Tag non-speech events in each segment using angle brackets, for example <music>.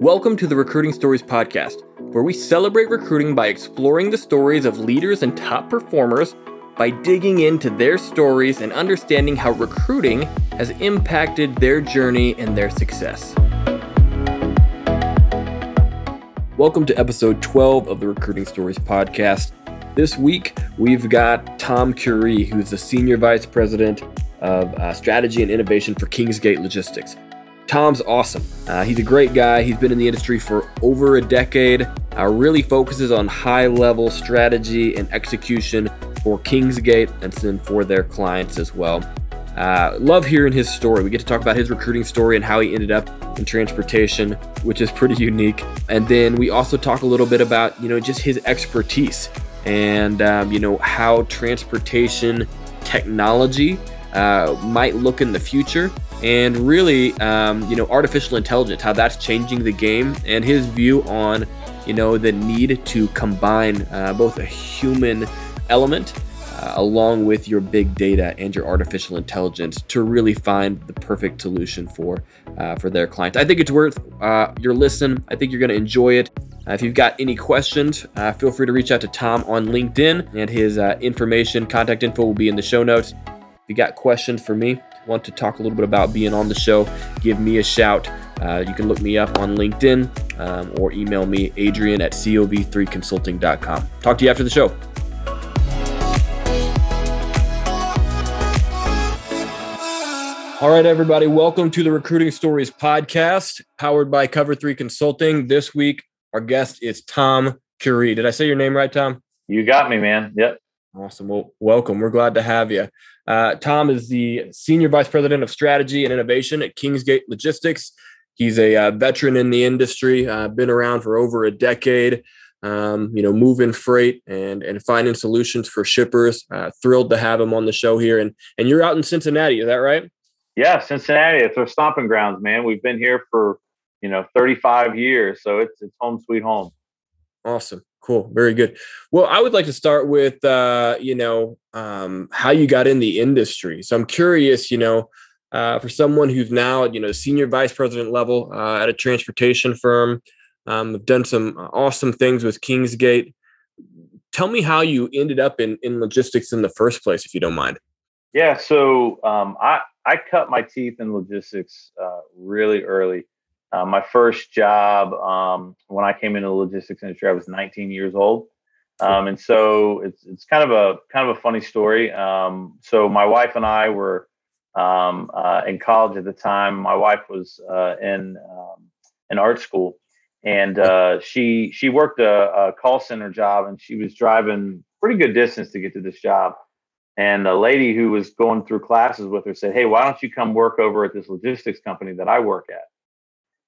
Welcome to the Recruiting Stories Podcast, where we celebrate recruiting by exploring the stories of leaders and top performers by digging into their stories and understanding how recruiting has impacted their journey and their success. Welcome to episode 12 of the Recruiting Stories Podcast. This week, we've got Tom Curie, who's the Senior Vice President of uh, Strategy and Innovation for Kingsgate Logistics. Tom's awesome. Uh, he's a great guy. He's been in the industry for over a decade. Uh, really focuses on high level strategy and execution for Kingsgate and then for their clients as well. Uh, love hearing his story. We get to talk about his recruiting story and how he ended up in transportation, which is pretty unique. And then we also talk a little bit about, you know, just his expertise and, um, you know, how transportation technology uh, might look in the future and really, um, you know, artificial intelligence, how that's changing the game, and his view on, you know, the need to combine uh, both a human element uh, along with your big data and your artificial intelligence to really find the perfect solution for uh, for their clients. I think it's worth uh, your listen. I think you're going to enjoy it. Uh, if you've got any questions, uh, feel free to reach out to Tom on LinkedIn, and his information, contact info will be in the show notes. If you got questions for me, want to talk a little bit about being on the show, give me a shout. Uh, you can look me up on LinkedIn um, or email me, adrian at cov3consulting.com. Talk to you after the show. All right, everybody, welcome to the Recruiting Stories podcast, powered by Cover 3 Consulting. This week, our guest is Tom Curie. Did I say your name right, Tom? You got me, man. Yep. Awesome. Well, welcome. We're glad to have you. Uh, Tom is the Senior Vice President of Strategy and Innovation at Kingsgate Logistics. He's a uh, veteran in the industry, uh, been around for over a decade. Um, you know, moving freight and and finding solutions for shippers. Uh, thrilled to have him on the show here. And and you're out in Cincinnati, is that right? Yeah, Cincinnati. It's our stomping grounds, man. We've been here for you know 35 years, so it's it's home sweet home. Awesome. Cool. Very good. Well, I would like to start with, uh, you know, um, how you got in the industry. So I'm curious, you know, uh, for someone who's now, you know, senior vice president level uh, at a transportation firm, um, have done some awesome things with Kingsgate. Tell me how you ended up in, in logistics in the first place, if you don't mind. Yeah. So um, I, I cut my teeth in logistics uh, really early. Uh, my first job um, when I came into the logistics industry, I was 19 years old, um, and so it's it's kind of a kind of a funny story. Um, so my wife and I were um, uh, in college at the time. My wife was uh, in um, in art school, and uh, she she worked a, a call center job, and she was driving pretty good distance to get to this job. And a lady who was going through classes with her said, "Hey, why don't you come work over at this logistics company that I work at?"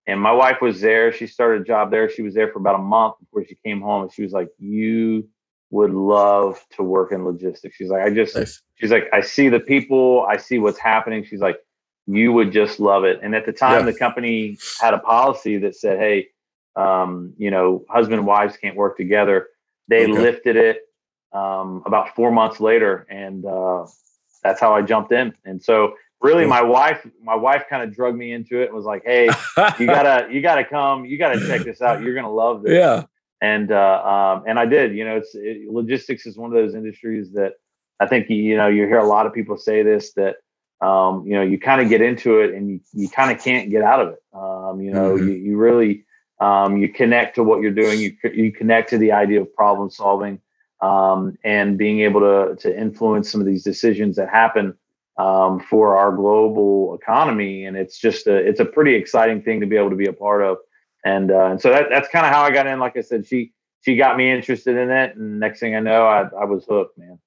And my wife was there. She started a job there. She was there for about a month before she came home. And she was like, You would love to work in logistics. She's like, I just, nice. she's like, I see the people, I see what's happening. She's like, You would just love it. And at the time, yeah. the company had a policy that said, Hey, um, you know, husband and wives can't work together. They okay. lifted it um, about four months later. And uh, that's how I jumped in. And so really my wife my wife kind of drug me into it and was like hey you <laughs> gotta you gotta come you gotta check this out you're gonna love this. Yeah. And uh, um, and i did you know it's it, logistics is one of those industries that i think you know you hear a lot of people say this that um, you know you kind of get into it and you, you kind of can't get out of it. Um, you know mm-hmm. you, you really um, you connect to what you're doing you, you connect to the idea of problem solving um, and being able to to influence some of these decisions that happen um, for our global economy, and it's just a it's a pretty exciting thing to be able to be a part of. And uh, and so that, that's kind of how I got in. Like I said, she she got me interested in it, and next thing I know, I, I was hooked, man.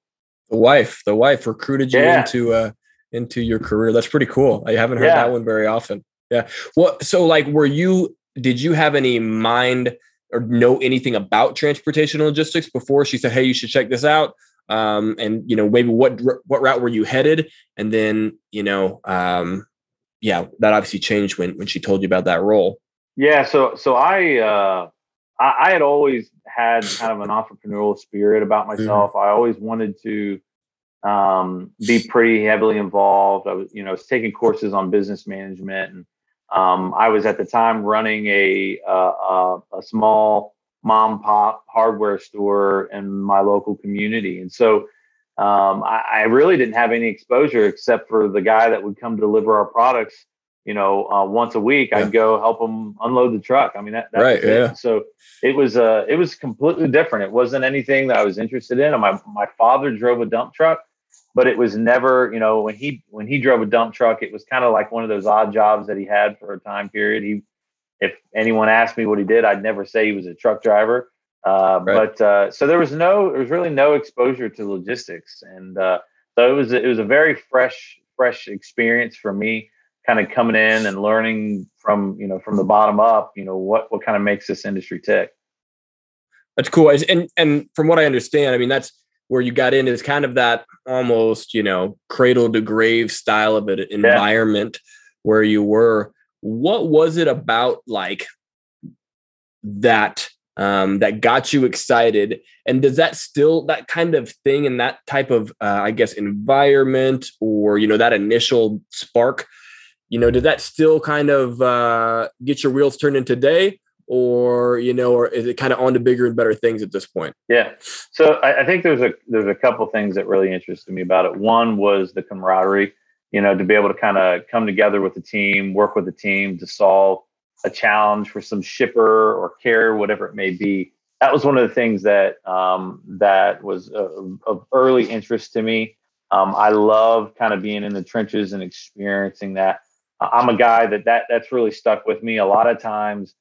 The wife, the wife recruited you yeah. into uh into your career. That's pretty cool. I haven't heard yeah. that one very often. Yeah. Well, so like, were you? Did you have any mind or know anything about transportation logistics before she said, "Hey, you should check this out"? Um, and you know maybe what what route were you headed and then you know um, yeah that obviously changed when when she told you about that role yeah so so i uh i, I had always had kind of an entrepreneurial spirit about mm-hmm. myself mm-hmm. i always wanted to um, be pretty heavily involved i was you know was taking courses on business management and Um, I was at the time running a uh, a small mom pop hardware store in my local community, and so um, I, I, really didn't have any exposure except for the guy that would come deliver our products. You know, uh, once a week, yeah. I'd go help him unload the truck. I mean, that, right, yeah. So it was uh, it was completely different. It wasn't anything that I was interested in. My my father drove a dump truck, but it was never, you know, when he when he drove a dump truck, it was kind of like one of those odd jobs that he had for a time period. He, if anyone asked me what he did, I'd never say he was a truck driver. Uh, right. But uh, so there was no, there was really no exposure to logistics, and uh, so it was it was a very fresh fresh experience for me, kind of coming in and learning from you know from the bottom up, you know what what kind of makes this industry tick. That's cool, and and from what I understand, I mean that's where you got in is kind of that almost you know cradle to grave style of an environment yeah. where you were. What was it about like that um, that got you excited? And does that still that kind of thing and that type of uh, i guess environment or you know that initial spark you know did that still kind of uh, get your wheels turning today? Or you know or is it kind of on to bigger and better things at this point? Yeah. So I, I think there's a there's a couple things that really interested me about it. One was the camaraderie you know to be able to kind of come together with the team work with the team to solve a challenge for some shipper or carrier, whatever it may be. That was one of the things that um, that was of, of, early interest to me. Um, I love kind of being in the trenches and experiencing that. I'm a guy that that that's really stuck with me. A lot of times,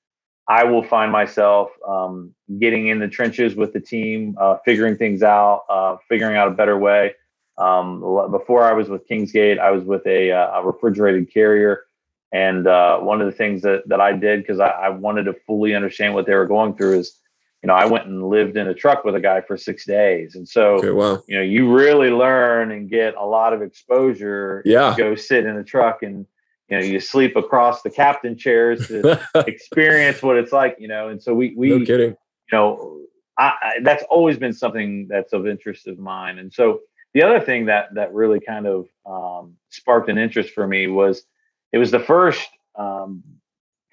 I will find myself um, getting in the trenches with the team, uh, figuring things out, uh, figuring out a better way. Um, before I was with Kingsgate, I was with a, uh, a refrigerated carrier and uh, one of the things that, that I did because I, I, wanted to fully understand what they were going through is, you know, I went and lived in a truck with a guy for six days, and so okay, wow. you know, you really learn and get a lot of exposure. Yeah, go sit in a truck and you know you sleep across the captain chairs to <laughs> experience what it's like. You know, and so we we no kidding. You know, I, I, that's always been something that's of interest of mine, and so the other thing that that really kind of um, sparked an interest for me was it was the first um,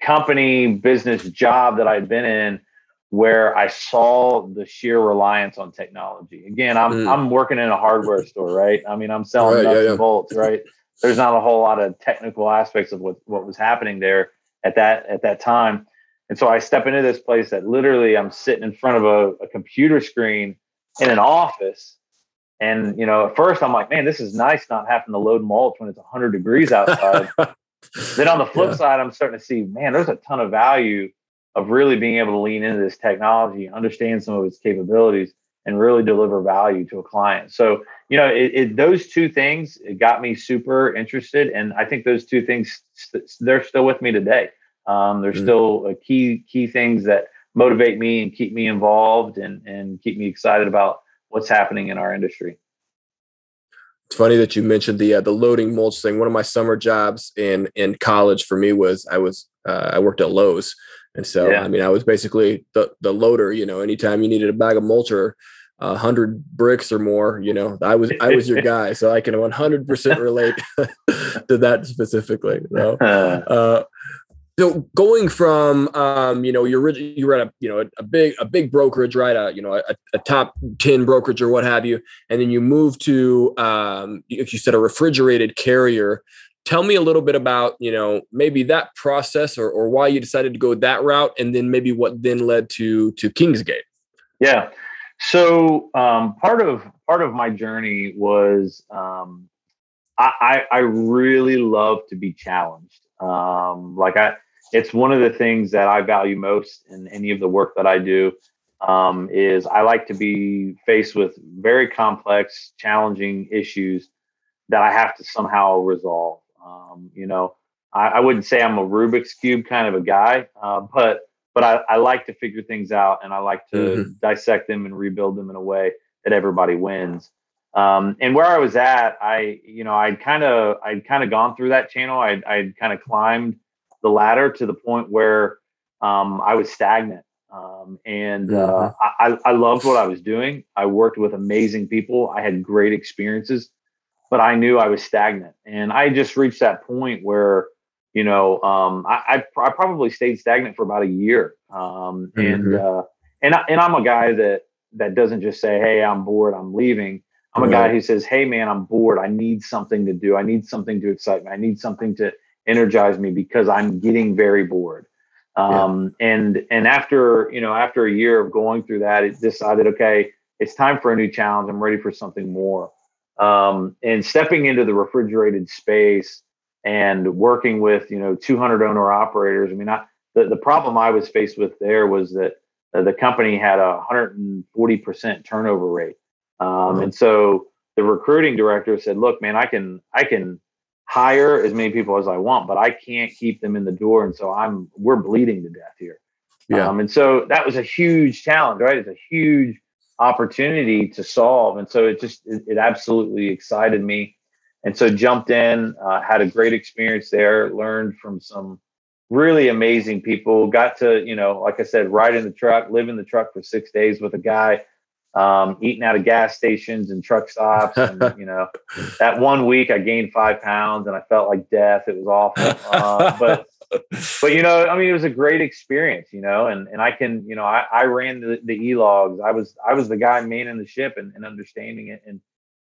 company business job that I'd been in where I saw the sheer reliance on technology. Again, I'm mm. I'm working in a hardware store, right? I mean, I'm selling right, nuts yeah, yeah. and bolts, right? There's not a whole lot of technical aspects of what what was happening there at that at that time. And so I step into this place that literally I'm sitting in front of a, a computer screen in an office. And you know, at first I'm like, man, this is nice not having to load mulch when it's 100 degrees outside. <laughs> then on the flip yeah. side, I'm starting to see, man, there's a ton of value of really being able to lean into this technology, understand some of its capabilities, and really deliver value to a client. So, you know, it, it, those two things got me super interested, and I think those two things they're still with me today. Um, they're mm-hmm. still key key things that motivate me and keep me involved and and keep me excited about what's happening in our industry. It's funny that you mentioned the uh, the loading mulch thing. One of my summer jobs in in college for me was I was uh, I worked at Lowe's, and so yeah. I mean I was basically the the loader. You know, anytime you needed a bag of mulch or a hundred bricks or more, you know, I was I was your <laughs> guy, so I can 100 percent relate <laughs> <laughs> to that specifically. So, uh, so going from um, you know you're you were at a you know a, a big a big brokerage right? A you know a, a, top 10 brokerage or what have you and then you move to um, if you said a refrigerated carrier. Tell me a little bit about you know maybe that process or, or why you decided to go that route and then maybe what then led to to kingsgate. Yeah. So um, part of part of my journey was um, I, I, I really love to be challenged. Um, like i it's one of the things that I value most in any of the work that I do. Um, is I like to be faced with very complex, challenging issues that I have to somehow resolve. Um, you know, I, I, wouldn't say I'm a Rubik's cube kind of a guy, uh, but but I, I, like to figure things out and I like to mm-hmm. dissect them and rebuild them in a way that everybody wins. Um, and where I was at, I you know I'd kind of I'd kind of gone through that channel. I'd I'd kind of climbed the ladder to the point where um, I was stagnant. Um, and uh, mm-hmm. I, I loved what I was doing. I worked with amazing people. I had great experiences, but I knew I was stagnant. And I just reached that point where you know, um, I, I, I, probably stayed stagnant for about a year. Um, mm-hmm. and, uh, and, I, and I'm a guy that, that doesn't just say, Hey, I'm bored. I'm leaving. I'm a guy who says, Hey man, I'm bored. I need something to do. I need something to excite me. I need something to energize me because I'm getting very bored. Um, yeah. and, and after, you know, after a year of going through that, it decided, okay, it's time for a new challenge. I'm ready for something more. Um, and stepping into the refrigerated space and working with, you know, 200 owner operators. I mean, I, the, the problem I was faced with there was that uh, the company had a 140% turnover rate. Um, mm-hmm. And so the recruiting director said, look, man, I can, I can hire as many people as I want, but I can't keep them in the door. And so I'm, we're bleeding to death here. Yeah. Um, and so that was a huge challenge, right? It's a huge opportunity to solve. And so it just, it, it absolutely excited me. And so jumped in, uh, had a great experience there, learned from some really amazing people, got to, you know, like I said, ride in the truck, live in the truck for six days with a guy um, eating out of gas stations and truck stops. And, <laughs> you know, that one week I gained five pounds and I felt like death. It was awful. Uh, but, <laughs> but, you know, I mean, it was a great experience, you know, and, and I can, you know, I, I ran the, the e-logs. I was, I was the guy manning the ship and, and understanding it and,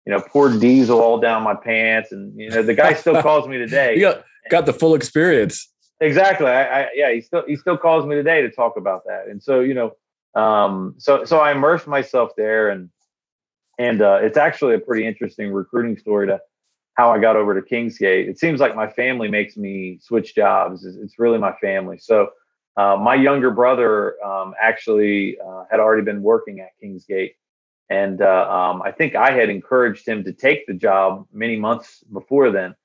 you know, poured diesel all down my pants. And, you know, the guy still calls me today. <laughs> You got, got the full experience. Exactly. I, I, yeah, he still, he still calls me today to talk about that. And so, you know, um, so so I immersed myself there, and and uh, it's actually a pretty interesting recruiting story to how I got over to Kingsgate. It seems like my family makes me switch jobs. It's really my family. So uh, my younger brother um, actually uh, had already been working at Kingsgate. And uh, um, I think I had encouraged him to take the job many months before then.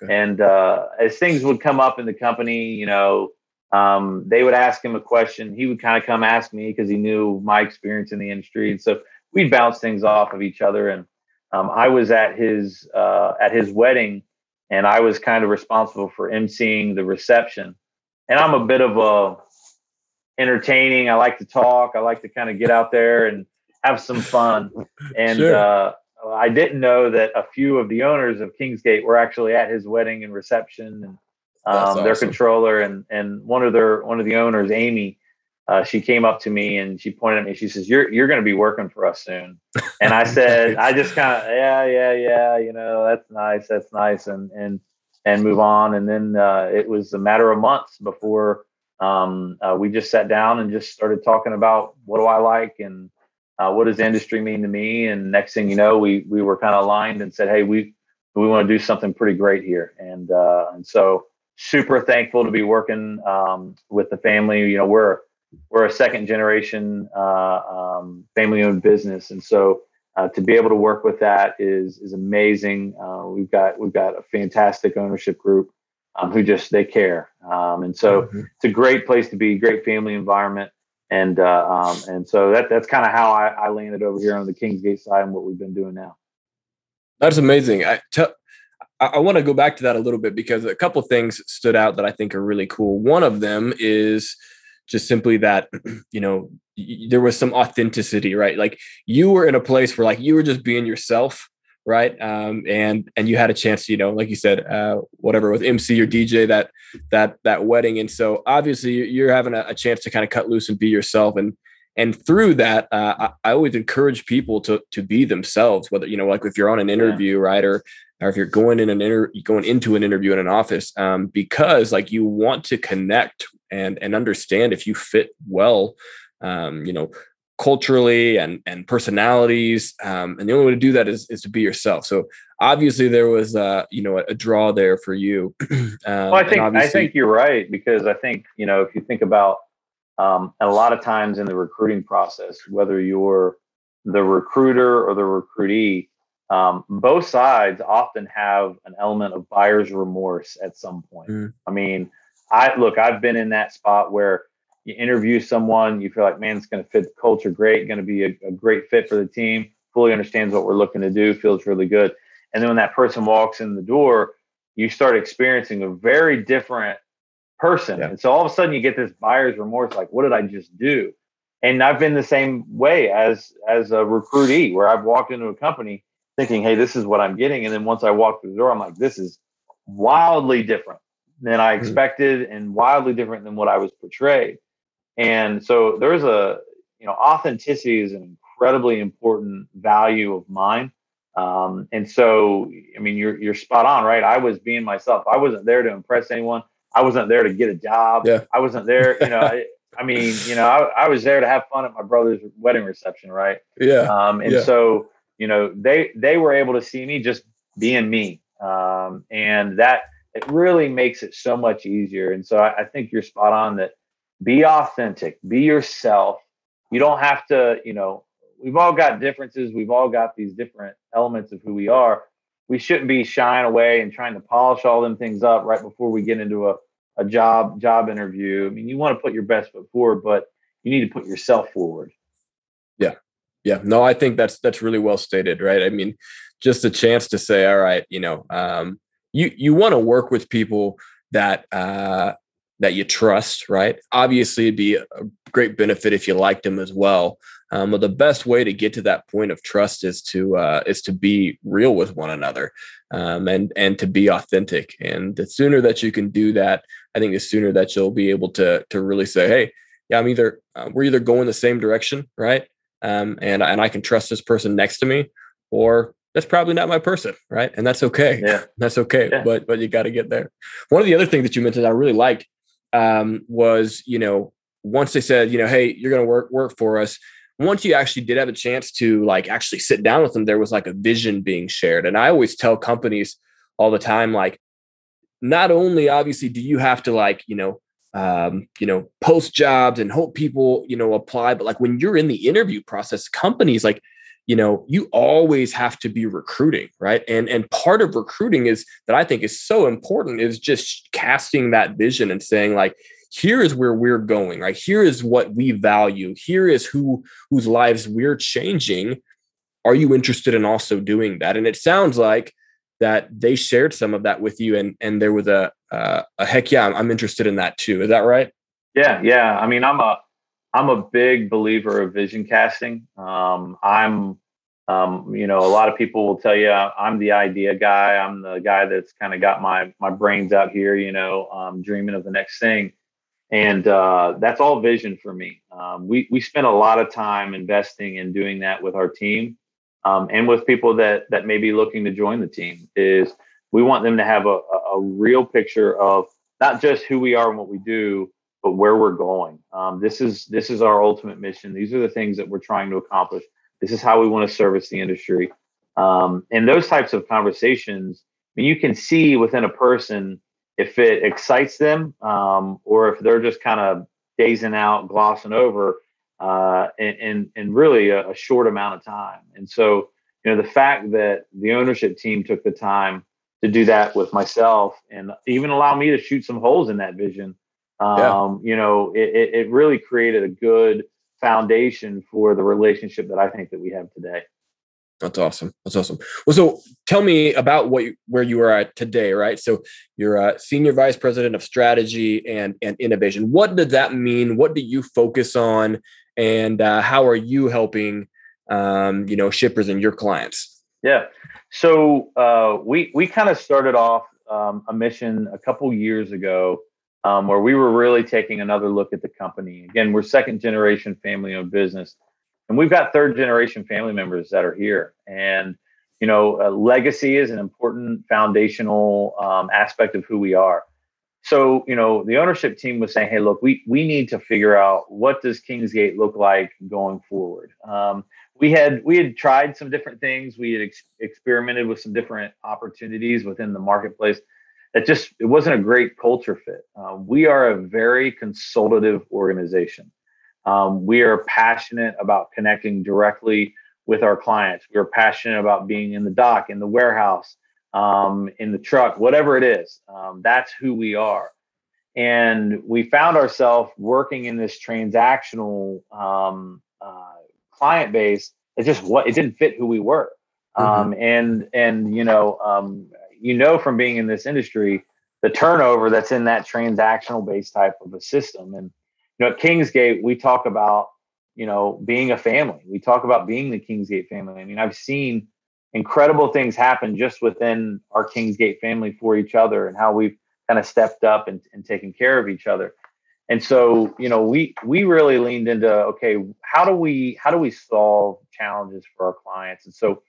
Okay. And uh, as things would come up in the company, you know, um, they would ask him a question. He would kind of come ask me because he knew my experience in the industry, and so we'd bounce things off of each other. And um, I was at his uh, at his wedding, and I was kind of responsible for emceeing the reception. And I'm a bit of a entertaining. I like to talk. I like to kind of get out there and have some fun. And sure. uh, I didn't know that a few of the owners of Kingsgate were actually at his wedding and reception and um, awesome. their controller and and one of their one of the owners, Amy. Uh, she came up to me and she pointed at me. She says, "You're you're going to be working for us soon." <laughs> And I said, "I just kind of yeah yeah yeah you know that's nice that's nice and and and move on." And then uh, it was a matter of months before um, uh, we just sat down and just started talking about what do I like and uh, what does industry mean to me. And next thing you know, we we were kind of aligned and said, "Hey, we we want to do something pretty great here." And uh, and so super thankful to be working um, with the family. You know, we're we're a second generation uh, um, family owned business, and so uh, to be able to work with that is is amazing. Uh, we've got we've got a fantastic ownership group um, who just they care, um, and so mm-hmm. it's a great place to be, great family environment. And uh, um, and so that that's kind of how I, I landed over here on the Kingsgate side and what we've been doing now. That's amazing. I tell I, I want to go back to that a little bit because a couple things stood out that I think are really cool. One of them is just simply that <clears throat> you know there was some authenticity right like you were in a place where like you were just being yourself right um and and you had a chance to, you know like you said uh whatever with mc or dj that that that wedding and so obviously you're having a, a chance to kind of cut loose and be yourself and and through that uh, I, I, always encourage people to to be themselves whether you know like if you're on an interview yeah. right or or if you're going in an inter going into an interview in an office um, because like you want to connect and and understand if you fit well um, you know culturally and and personalities um, and the only way to do that is, is to be yourself. So obviously there was uh you know a, a draw there for you. <clears throat> Um, well i think i think you're right because i think you know if you think about um, a lot of times in the recruiting process whether you're the recruiter or the recruitee um, both sides often have an element of buyer's remorse at some point. Mm. I mean, I look, I've been in that spot where you interview someone, you feel like, man, it's going to fit the culture great, going to be a, a, great fit for the team, fully understands what we're looking to do, feels really good. And then when that person walks in the door, you start experiencing a very different person. Yeah. And so all of a sudden you get this buyer's remorse, like, what did I just do? And I've been the same way as as a recruitee, where I've walked into a company thinking, hey, this is what I'm getting. And then once I walk through the door, I'm like, this is wildly different, than I mm-hmm. expected and wildly different than what I was portrayed. And so there's a, you know, authenticity is an incredibly important value of mine. Um, and so, I mean, you're you're spot on, right? I was being myself. I wasn't there to impress anyone. I wasn't there to get a job. Yeah. I wasn't there, you know. <laughs> I, I mean, you know, I, I, was there to have fun at my brother's wedding reception, right? Yeah. Um, and yeah. so, you know, they they were able to see me just being me, um, and that it really makes it so much easier. And so, I, I think you're spot on that. Be authentic. Be yourself. You don't have to, you know, we've all got differences. We've all got these different elements of who we are. We shouldn't be shying away and trying to polish all them things up right before we get into a, a job job interview. I mean, you want to put your best foot forward, but you need to put yourself forward. Yeah. No, I think that's that's really well stated, right? I mean, just a chance to say, all right, you know, um, you you want to work with people that uh that you trust, right? Obviously, it'd be a great benefit if you liked them as well. Um, but the best way to get to that point of trust is to uh, is to be real with one another, um, and and to be authentic. And the sooner that you can do that, I think the sooner that you'll be able to to really say, hey, yeah, I'm either uh, we're either going the same direction, right? Um, and and I can trust this person next to me, or that's probably not my person, right? And that's okay. Yeah, <laughs> that's okay. Yeah. But but you got to get there. One of the other things that you mentioned I really liked um, was you know once they said you know hey you're going to work work for us once you actually did have a chance to like actually sit down with them, there was like a vision being shared. And I always tell companies all the time, like, not only obviously do you have to like, you know, um, you know, post jobs and hope people, you know, apply, but like when you're in the interview process, companies like, you know, you always have to be recruiting, right? And and part of recruiting is that I think is so important is just casting that vision and saying like, here is where we're going right? Here is what we value. Here is who whose lives we're changing. Are you interested in also doing that? And it sounds like that they shared some of that with you and and there was a uh, a heck yeah I'm, I'm interested in that too. Is that right? Yeah yeah. I mean i'm a i'm a big believer of vision casting. Um i'm um, you know, a lot of people will tell you I'm the idea guy. I'm the guy that's kind of got my my brains out here, you know, um, dreaming of the next thing. And uh, that's all vision for me. Um, we we spend a lot of time investing in doing that with our team, um, and with people that that may be looking to join the team. Is we want them to have a, a real picture of not just who we are and what we do, but where we're going. Um, this is this is our ultimate mission. These are the things that we're trying to accomplish. This is how we want to service the industry. Um, and those types of conversations, I mean, you can see within a person if it excites them um, or if they're just kind of dazing out, glossing over uh, in, in, in really a, a, short amount of time. And so, you know, the fact that the ownership team took the time to do that with myself and even allow me to shoot some holes in that vision, um, yeah. you know, it, it really created a good foundation for the relationship that I think that we have today. That's awesome. That's awesome. Well, so tell me about what you, where you are at today, right? So you're a senior vice president of strategy and and innovation. What does that mean? What do you focus on, and uh, how are you helping, um, you know, shippers and your clients? Yeah. So uh, we we kind of started off um, a mission a couple years ago um, where we were really taking another look at the company. Again, we're second generation family owned business and we've got third generation family members that are here and you know legacy is an important foundational um, aspect of who we are so you know the ownership team was saying hey look we we need to figure out what does kingsgate look like going forward. Um, we had we had tried some different things. We had ex- experimented with some different opportunities within the marketplace that just it wasn't a great culture fit. Um, we are a very consultative organization. Um, we are passionate about connecting directly with our clients. We are passionate about being in the dock, in the warehouse, um, in the truck, whatever it is. Um, that's who we are. And we found ourselves working in this transactional um, uh, client base. It just what it didn't fit who we were. Mm-hmm. Um, and and you know um, you know from being in this industry the turnover that's in that transactional based type of a system and you know, at Kingsgate, we talk about, you know, being a family. We talk about being the Kingsgate family. I mean, I've seen incredible things happen just within our Kingsgate family for each other and how we've kind of stepped up and, and taken care of each other. And so, you know, we we really leaned into okay, how do we how do we solve challenges for our clients? And so,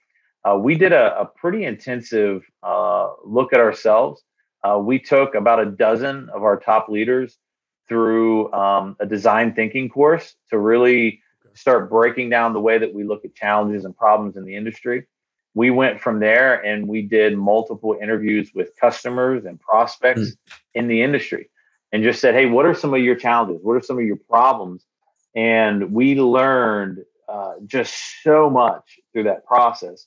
uh, we did a, a pretty intensive uh, look at ourselves. Uh, we took about a dozen of our top leaders through um, a design thinking course to really start breaking down the way that we look at challenges and problems in the industry. We went from there and we did multiple interviews with customers and prospects mm. in the industry and just said, Hey, what are some of your challenges? What are some of your problems? And we learned uh, just so much through that process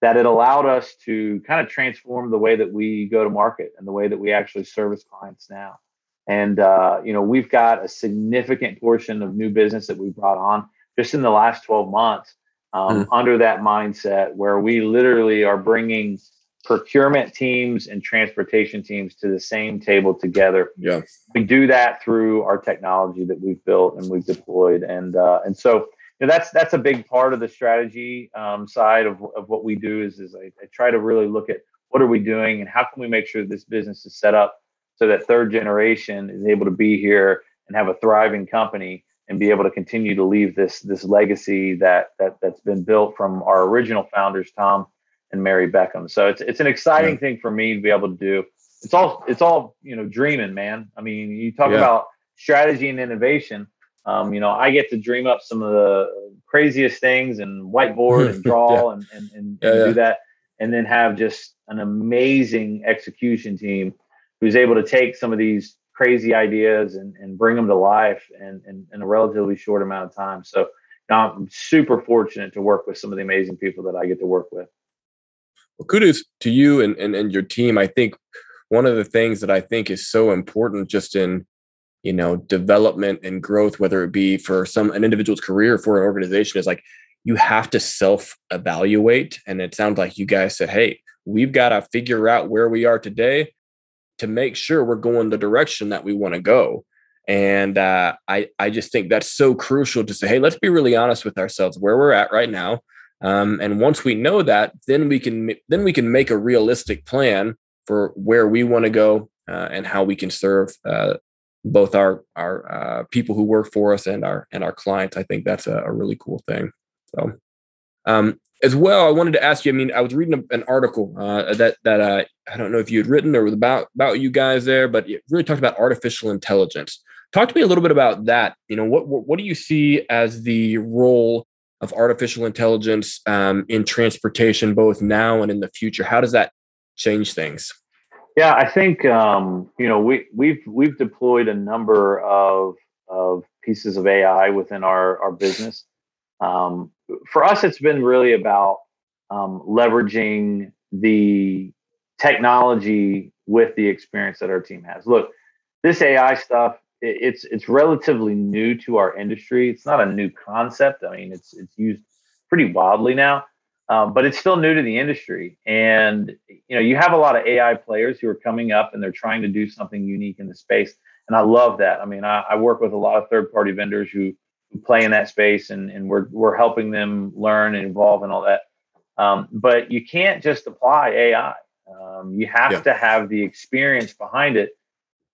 that it allowed us to kind of transform the way that we go to market and the way that we actually service clients now. And uh, you know, we've got a significant portion of new business that we brought on just in the last 12 months um, mm. under that mindset where we literally are bringing procurement teams and transportation teams to the same table together. Yeah. We do that through our technology that we've built and we've deployed. And uh, and so you know, that's that's a big part of the strategy um, side of, of what we do is is I, I try to really look at what are we doing and how can we make sure this business is set up so that third generation is able to be here and have a thriving company and be able to continue to leave this this legacy that that that's been built from our original founders, Tom and Mary Beckham. So it's it's an exciting yeah. thing for me to be able to do. It's all it's all you know dreaming, man. I mean, you talk yeah. about strategy and innovation. Um, you know, I get to dream up some of the craziest things and whiteboard and <laughs> draw yeah. and and, and, and do that, and then have just an amazing execution team who's able to take some of these crazy ideas and, and bring them to life in, in, in a relatively short amount of time. So I'm super fortunate to work with some of the amazing people that I get to work with. Well, kudos to you and, and, and your team. I think one of the things that I think is so important just in you know development and growth whether it be for some an individual's career or for an organization is like you have to self evaluate and it sounds like you guys said hey we've got to figure out where we are today to make sure we're going the direction that we want to go. And uh, I, I just think that's so crucial to say, hey, let's be really honest with ourselves where we're at right now. Um, and once we know that, then we can then we can make a realistic plan for where we want to go uh, and how we can serve uh, both our our uh, people who work for us and our and our clients. I think that's a, a really cool thing. So, um, as well, I wanted to ask you. I mean, I was reading an article uh, that that uh, I don't know if you had written or about about you guys there, but it really talked about artificial intelligence. Talk to me a little bit about that. You know, what what, what do you see as the role of artificial intelligence um, in transportation, both now and in the future? How does that change things? Yeah, I think um, you know we we've we've deployed a number of of pieces of AI within our our business. Um, for us, it's been really about um, leveraging the technology with the experience that our team has. Look, this AI stuff, it, it's it's relatively new to our industry. It's not a new concept. I mean, it's it's used pretty wildly now, um, but it's still new to the industry. And you know, you have a lot of AI players who are coming up and they're trying to do something unique in the space, and I love that. I mean, I, I work with a lot of third party vendors who play in that space and, and we're, we're helping them learn and evolve and all that. Um, but you can't just apply AI. Um, you have yeah. to have the experience behind it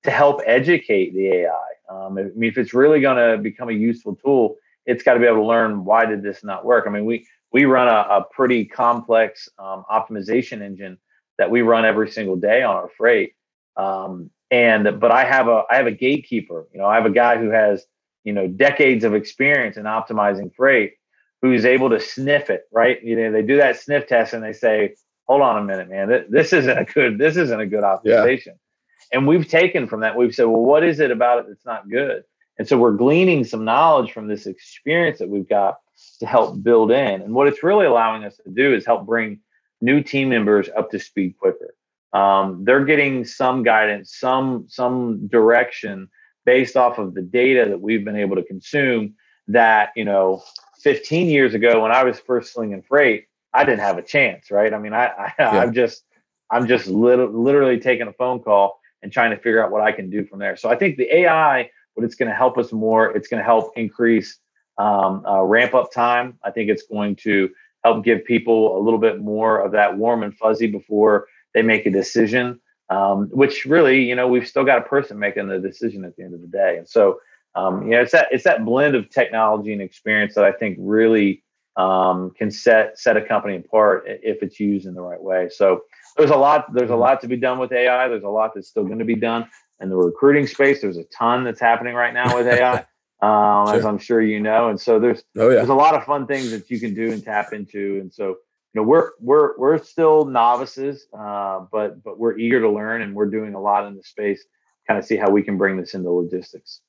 to help educate the AI. Um, I mean, if it's really going to become a useful tool, it's got to be able to learn why did this not work. I mean, we we run a, a pretty complex um, optimization engine that we run every single day on our freight. Um, and but I have a I have a gatekeeper. You know, I have a guy who has you know decades of experience in optimizing freight who's able to sniff it right? You know they do that sniff test and they say hold on a minute man this isn't a good this isn't a good optimization. Yeah. and we've taken from that we've said well what is it about it that's not good? And so we're gleaning some knowledge from this experience that we've got to help build in. And what it's really allowing us to do is help bring new team members up to speed quicker. Um, they're getting some guidance some some direction based off of the data that we've been able to consume that you know 15 years ago when i was first slinging freight i didn't have a chance right? I mean i, I <laughs> yeah. i'm just i'm just lit- literally taking a phone call and trying to figure out what i can do from there. So i think the ai what it's going to help us more it's going to help increase um, uh, ramp up time. I think it's going to help give people a little bit more of that warm and fuzzy before they make a decision um, which really, you know, we've still got a person making the decision at the end of the day. And so, um, you know, it's that it's that blend of technology and experience that I think really um, can set set a company apart if it's used in the right way. So there's a lot there's a mm-hmm. lot to be done with AI. There's a lot that's still going to be done in the recruiting space. There's a ton that's happening right now with AI, <laughs> um, sure. as I'm sure you know. And so there's oh, yeah. there's a lot of fun things that you can do and tap into. And so know we're we're we're still novices, uh, but but we're eager to learn, and we're doing a lot in the space. Kind of see how we can bring this into logistics.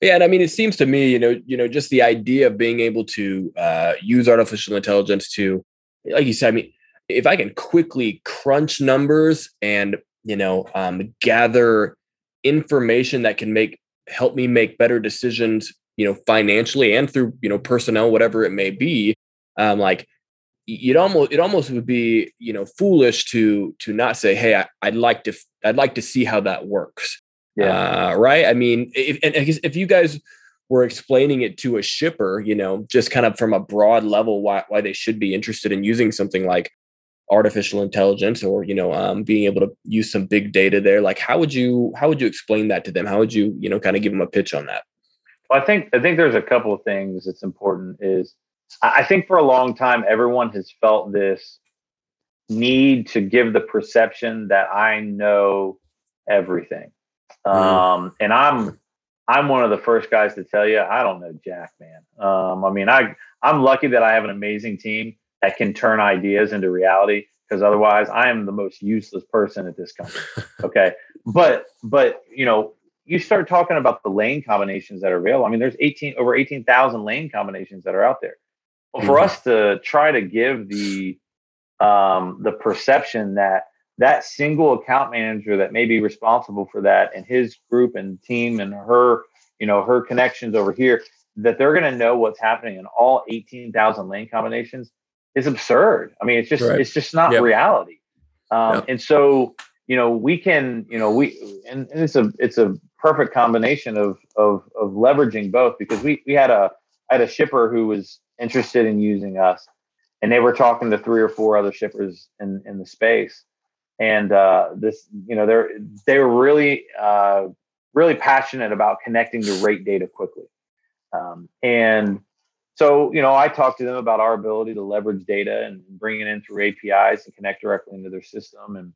Yeah, and I mean, it seems to me, you know, you know, just the idea of being able to uh, use artificial intelligence to, like you said, I mean, if I can quickly crunch numbers and you know um, gather information that can make help me make better decisions, you know, financially and through you know personnel, whatever it may be, um, like it almost it almost would be you know foolish to to not say, hey, I, I'd like to I'd like to see how that works yeah. Uh, right. I mean, if, and if you guys were explaining it to a shipper, you know, just kind of from a broad level, why, why they should be interested in using something like artificial intelligence or, you know, um, being able to use some big data there, like how would you, how would you explain that to them? How would you, you know, kind of give them a pitch on that? Well, I think, I think there's a couple of things that's important is I think for a long time, everyone has felt this need to give the perception that I know everything Mm-hmm. Um, and I'm I'm one of the first guys to tell you I don't know Jack, man. Um, I mean, I I'm lucky that I have an amazing team that can turn ideas into reality because otherwise I am the most useless person at this company. <laughs> Okay. but but you know, you start talking about the lane combinations that are available. I mean, there's 18 over 18,000 lane combinations that are out there. Well, for mm-hmm. us to try to give the um, the perception that that single account manager that may be responsible for that and his group and team and her you know her connections over here that they're going to know what's happening in all 18,000 lane combinations is absurd. I mean, it's just right. it's just not yep. reality. Um, yep. And so, you know, we can, you know, we and, and, it's a it's a perfect combination of of of leveraging both because we we had a I had a shipper who was interested in using us, and they were talking to three or four other shippers in in the space, and uh, this you know they're they were really uh, really passionate about connecting to rate data quickly. Um, and so you know i talked to them about our ability to leverage data and bring it in through apis and connect directly into their system. And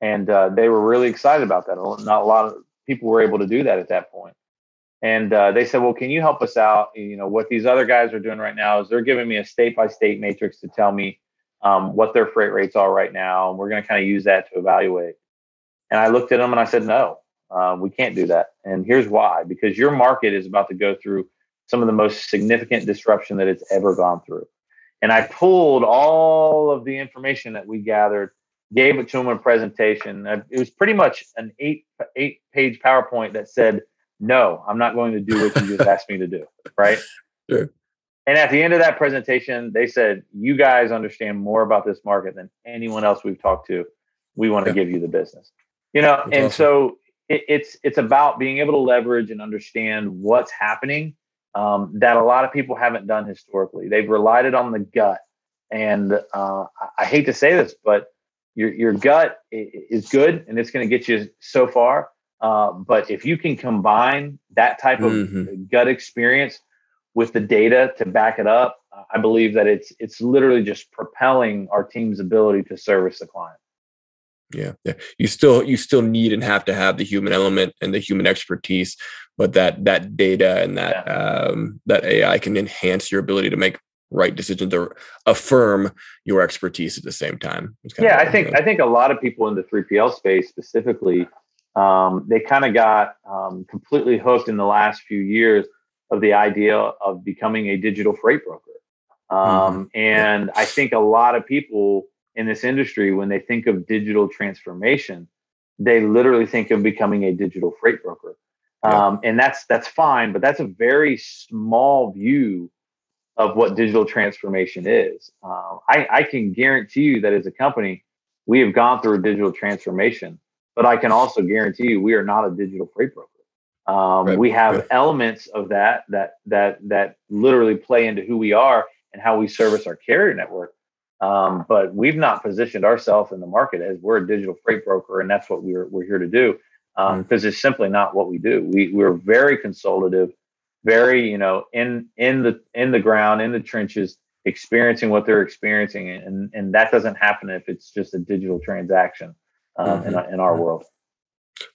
and uh, they were really excited about that. Not a lot of people were able to do that at that point and uh, they said well can you help us out you know what these other guys are doing right now is they're giving me a state by state matrix to tell me um, what their freight rates are right now. And we're going to kind of use that to evaluate. And I looked at them and I said, no, uh, we can't do that. And here's why because your market is about to go through some of the most significant disruption that it's ever gone through. And I pulled all of the information that we gathered, gave it to them in a presentation. It was pretty much an eight eight page PowerPoint that said, "No, I'm not going to do what you just asked me to do." <laughs> Right? Sure. And at the end of that presentation, they said, "You guys understand more about this market than anyone else we've talked to. We want to yeah. give you the business." You know, That's and awesome. so it, it's it's about being able to leverage and understand what's happening um, that a lot of people haven't done historically. They've relied it on the gut, and uh, I hate to say this, but your your gut is good and it's going to get you so far. Uh, but if you can combine that type of mm-hmm. gut experience with the data to back it up, I believe that it's it's literally just propelling our team's ability to service the client. Yeah, yeah. You still you still need and have to have the human element and the human expertise, but that that data and that yeah. um, that AI can enhance your ability to make right decisions or affirm your expertise at the same time. Yeah, I think I think a lot of people in the 3PL space specifically, um, they kind of got um, completely hooked in the last few years of the idea of becoming a digital freight broker. Um, mm-hmm. And yeah. I think a lot of people in this industry, when they think of digital transformation, they literally think of becoming a digital freight broker. Yeah. Um, and that's that's fine, but that's a very small view of what digital transformation is. Uh, I, I can guarantee you that as a company, we have gone through a digital transformation, but I can also guarantee you we are not a digital freight broker. Um, right. We have right. elements of that that that that literally play into who we are and how we service our carrier network. Um, but we've not positioned ourselves in the market as we're a digital freight broker, and that's what we're we're here to do because um, mm-hmm. it's simply not what we do. We we're very consultative, very you know in in the in the ground in the trenches, experiencing what they're experiencing, and and that doesn't happen if it's just a digital transaction um, mm-hmm. in in our world.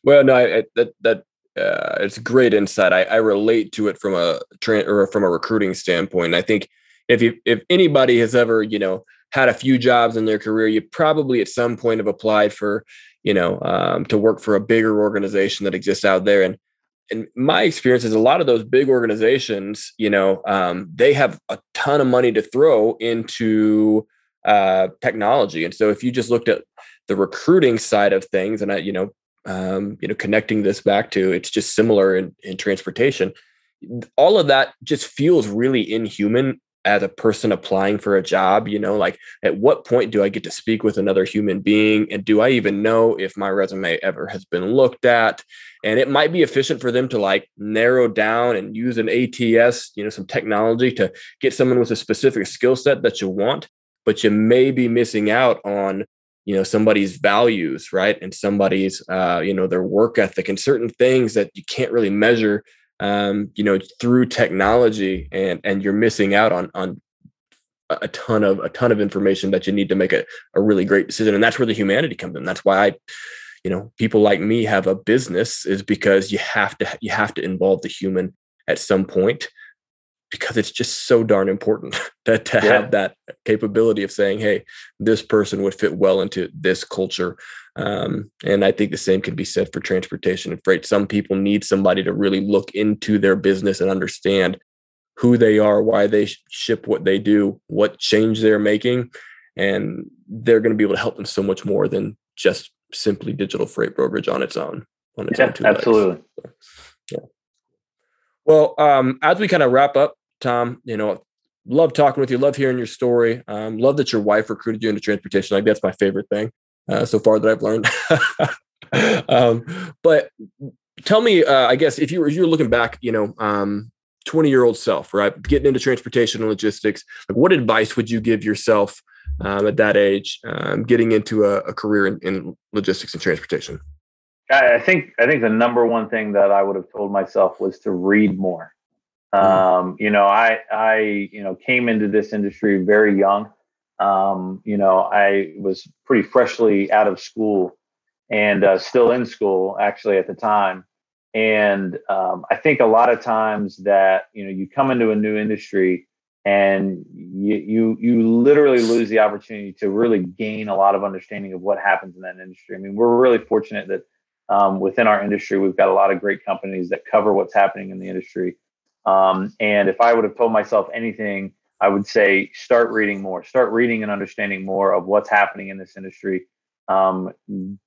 Well, no, I, that that uh, it's great insight. I, I relate to it from a tra- or from a recruiting standpoint. I think if you if anybody has ever you know had a few jobs in their career, you probably at some point have applied for, you know, um, to work for a bigger organization that exists out there. And and my experience is a lot of those big organizations, you know, um, they have a ton of money to throw into uh, technology. And so if you just looked at the recruiting side of things, and I, you know, um, you know, connecting this back to it's just similar in, in transportation. All of that just feels really inhuman as a person applying for a job you know like at what point do i get to speak with another human being and do i even know if my resume ever has been looked at and it might be efficient for them to like narrow down and use an ats you know some technology to get someone with a specific skill set that you want but you may be missing out on you know somebody's values right and somebody's uh you know their work ethic and certain things that you can't really measure um, you know, through technology, and and you're missing out on on a ton of a ton of information that you need to make a, a really great decision. And that's where the humanity comes in. That's why I, you know, people like me have a business is because you have to you have to involve the human at some point because it's just so darn important <laughs> to, to yeah. have that capability of saying, hey, this person would fit well into this culture. Um, and I think the same can be said for transportation and freight. Some people need somebody to really look into their business and understand who they are, why they ship what they do, what change they're making. And they're going to be able to help them so much more than just simply digital freight brokerage on its own. On its yeah, own absolutely. So, yeah. Well, um, as we kind of wrap up, Tom, you know, love talking with you, love hearing your story. Um, love that your wife recruited you into transportation. Like that's my favorite thing uh, so far that I've learned. <laughs> um, but tell me, uh, I guess if you were you're looking back, you know, um, 20 year old self, right, getting into transportation and logistics, like what advice would you give yourself um, at that age, um, getting into a, a career in, in logistics and transportation? I think I think the number one thing that I would have told myself was to read more. Mm-hmm. Um, you know, I I you know came into this industry very young. Um, you know, I was pretty freshly out of school and uh, still in school actually at the time. And um, I think a lot of times that you know you come into a new industry and you you you literally lose the opportunity to really gain a lot of understanding of what happens in that industry. I mean, we're really fortunate that um, within our industry we've got a lot of great companies that cover what's happening in the industry. Um, and if I would have told myself anything, I would say start reading more, start reading and understanding more of what's happening in this industry. Um,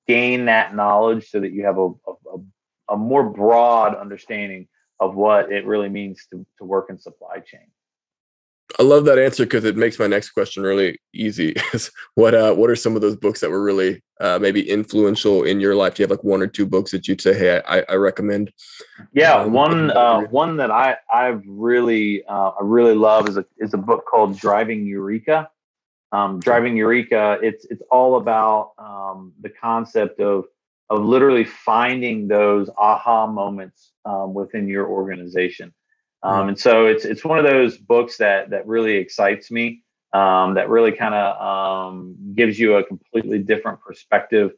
gain that knowledge so that you have a, a, a more broad understanding of what it really means to, to work in supply chain. I love that answer because it makes my next question really easy. <laughs> what uh, what are some of those books that were really uh, maybe influential in your life? Do you have like one or two books that you'd say, hey, I, I recommend? Yeah, um, one uh, one that I I've really uh, I really love is a is a book called Driving Eureka. Um, Driving Eureka. It's it's all about um, the concept of of literally finding those aha moments um, within your organization. Um, and so it's it's one of those books that that really excites me. Um, that really kind of um, gives you a completely different perspective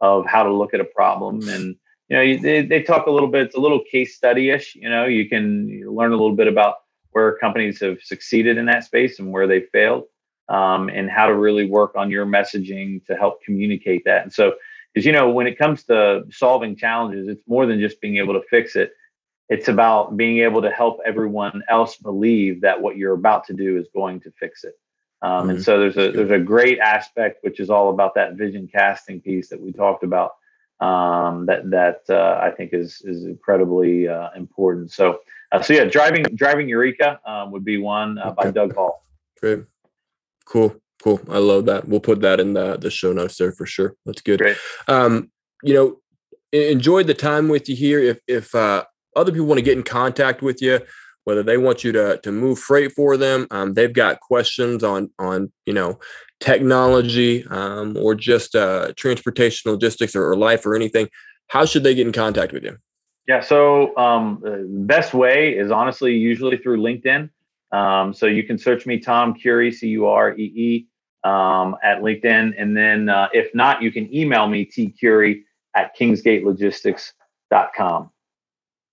of how to look at a problem. And you know, they, they talk a little bit. It's a little case study ish. You know, you can learn a little bit about where companies have succeeded in that space and where they failed, um, and how to really work on your messaging to help communicate that. And so, because you know, when it comes to solving challenges, it's more than just being able to fix it it's about being able to help everyone else believe that what you're about to do is going to fix it. Um, mm-hmm. And so there's a there's a great aspect which is all about that vision casting piece that we talked about. Um, that that uh, I think is is incredibly uh, important. So uh, so yeah, driving driving Eureka um, would be one uh, by Doug Hall. Great, cool, cool. I love that. We'll put that in the the show notes there for sure. That's good. Great. Um, you know, enjoyed the time with you here. If if uh, other people want to get in contact with you, whether they want you to to move freight for them, um, they've got questions on on you know technology um, or just uh, transportation logistics or, or, life or anything, how should they get in contact with you? Yeah, so um, the best way is honestly usually through LinkedIn. Um, so you can search me Tom Curee C U R E E, um, at LinkedIn. And then uh, if not, you can email me, tcuree at kingsgatelogistics.com.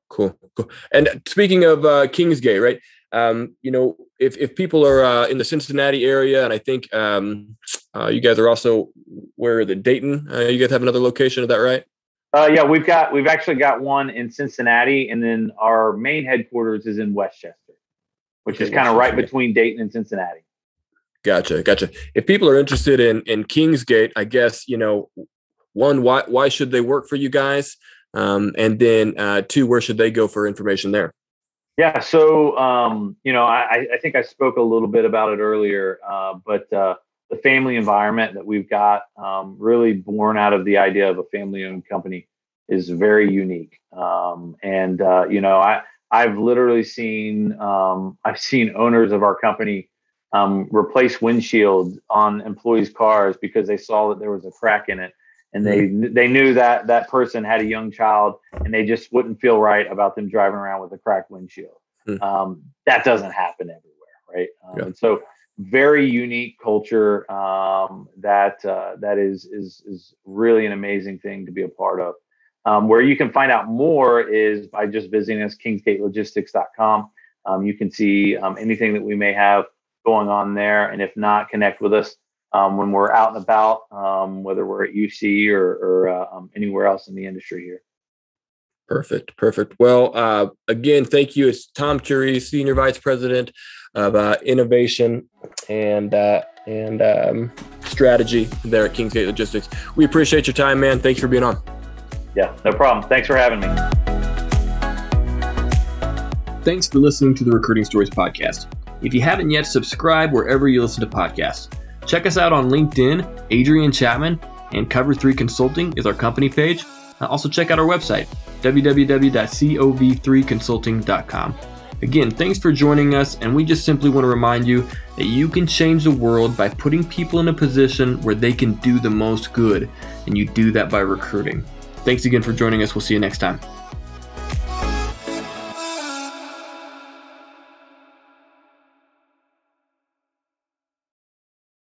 Cool, cool. And speaking of uh, Kingsgate, right? Um, you know, if if people are uh, in the Cincinnati area, and I think um, uh, you guys are also where the Dayton. Uh, you guys have another location. Is that right? Uh, yeah, we've got we've actually got one in Cincinnati, and then our main headquarters is in West Chester, which okay, is kind of right between Dayton and Cincinnati. Gotcha, gotcha. If people are interested in in Kingsgate, I guess you know, one, why why should they work for you guys? Um, and then uh, two, where should they go for information there? Yeah, so um, you know, I, I, think I spoke a little bit about it earlier, uh, but uh, the family environment that we've got, um, really born out of the idea of a family-owned company, is very unique. Um, and uh, you know, I I've literally seen um, I've seen owners of our company um, replace windshield on employees' cars because they saw that there was a crack in it and they mm-hmm. they knew that that person had a young child and they just wouldn't feel right about them driving around with a cracked windshield mm. um, that doesn't happen everywhere right um, yeah. and so very unique culture um, that uh, that is is is really an amazing thing to be a part of um, where you can find out more is by just visiting us kingsgatelogistics.com um, you can see um, anything that we may have going on there and if not connect with us um, when we're out and about, um, whether we're at UC or, or uh, um, anywhere else in the industry here. Perfect, perfect. Well, uh, again, thank you. It's Tom Curee, Senior Vice President of uh, Innovation and uh, and um, Strategy there at Kingsgate Logistics. We appreciate your time, man. Thanks for being on. Yeah, no problem. Thanks for having me. Thanks for listening to the Recruiting Stories podcast. If you haven't yet, subscribe wherever you listen to podcasts. Check us out on LinkedIn, Adrian Chapman, and Cover 3 Consulting is our company page. Uh, also, check out our website, www.cov3consulting.com. Again, thanks for joining us, and we just simply want to remind you that you can change the world by putting people in a position where they can do the most good, and you do that by recruiting. Thanks again for joining us. We'll see you next time.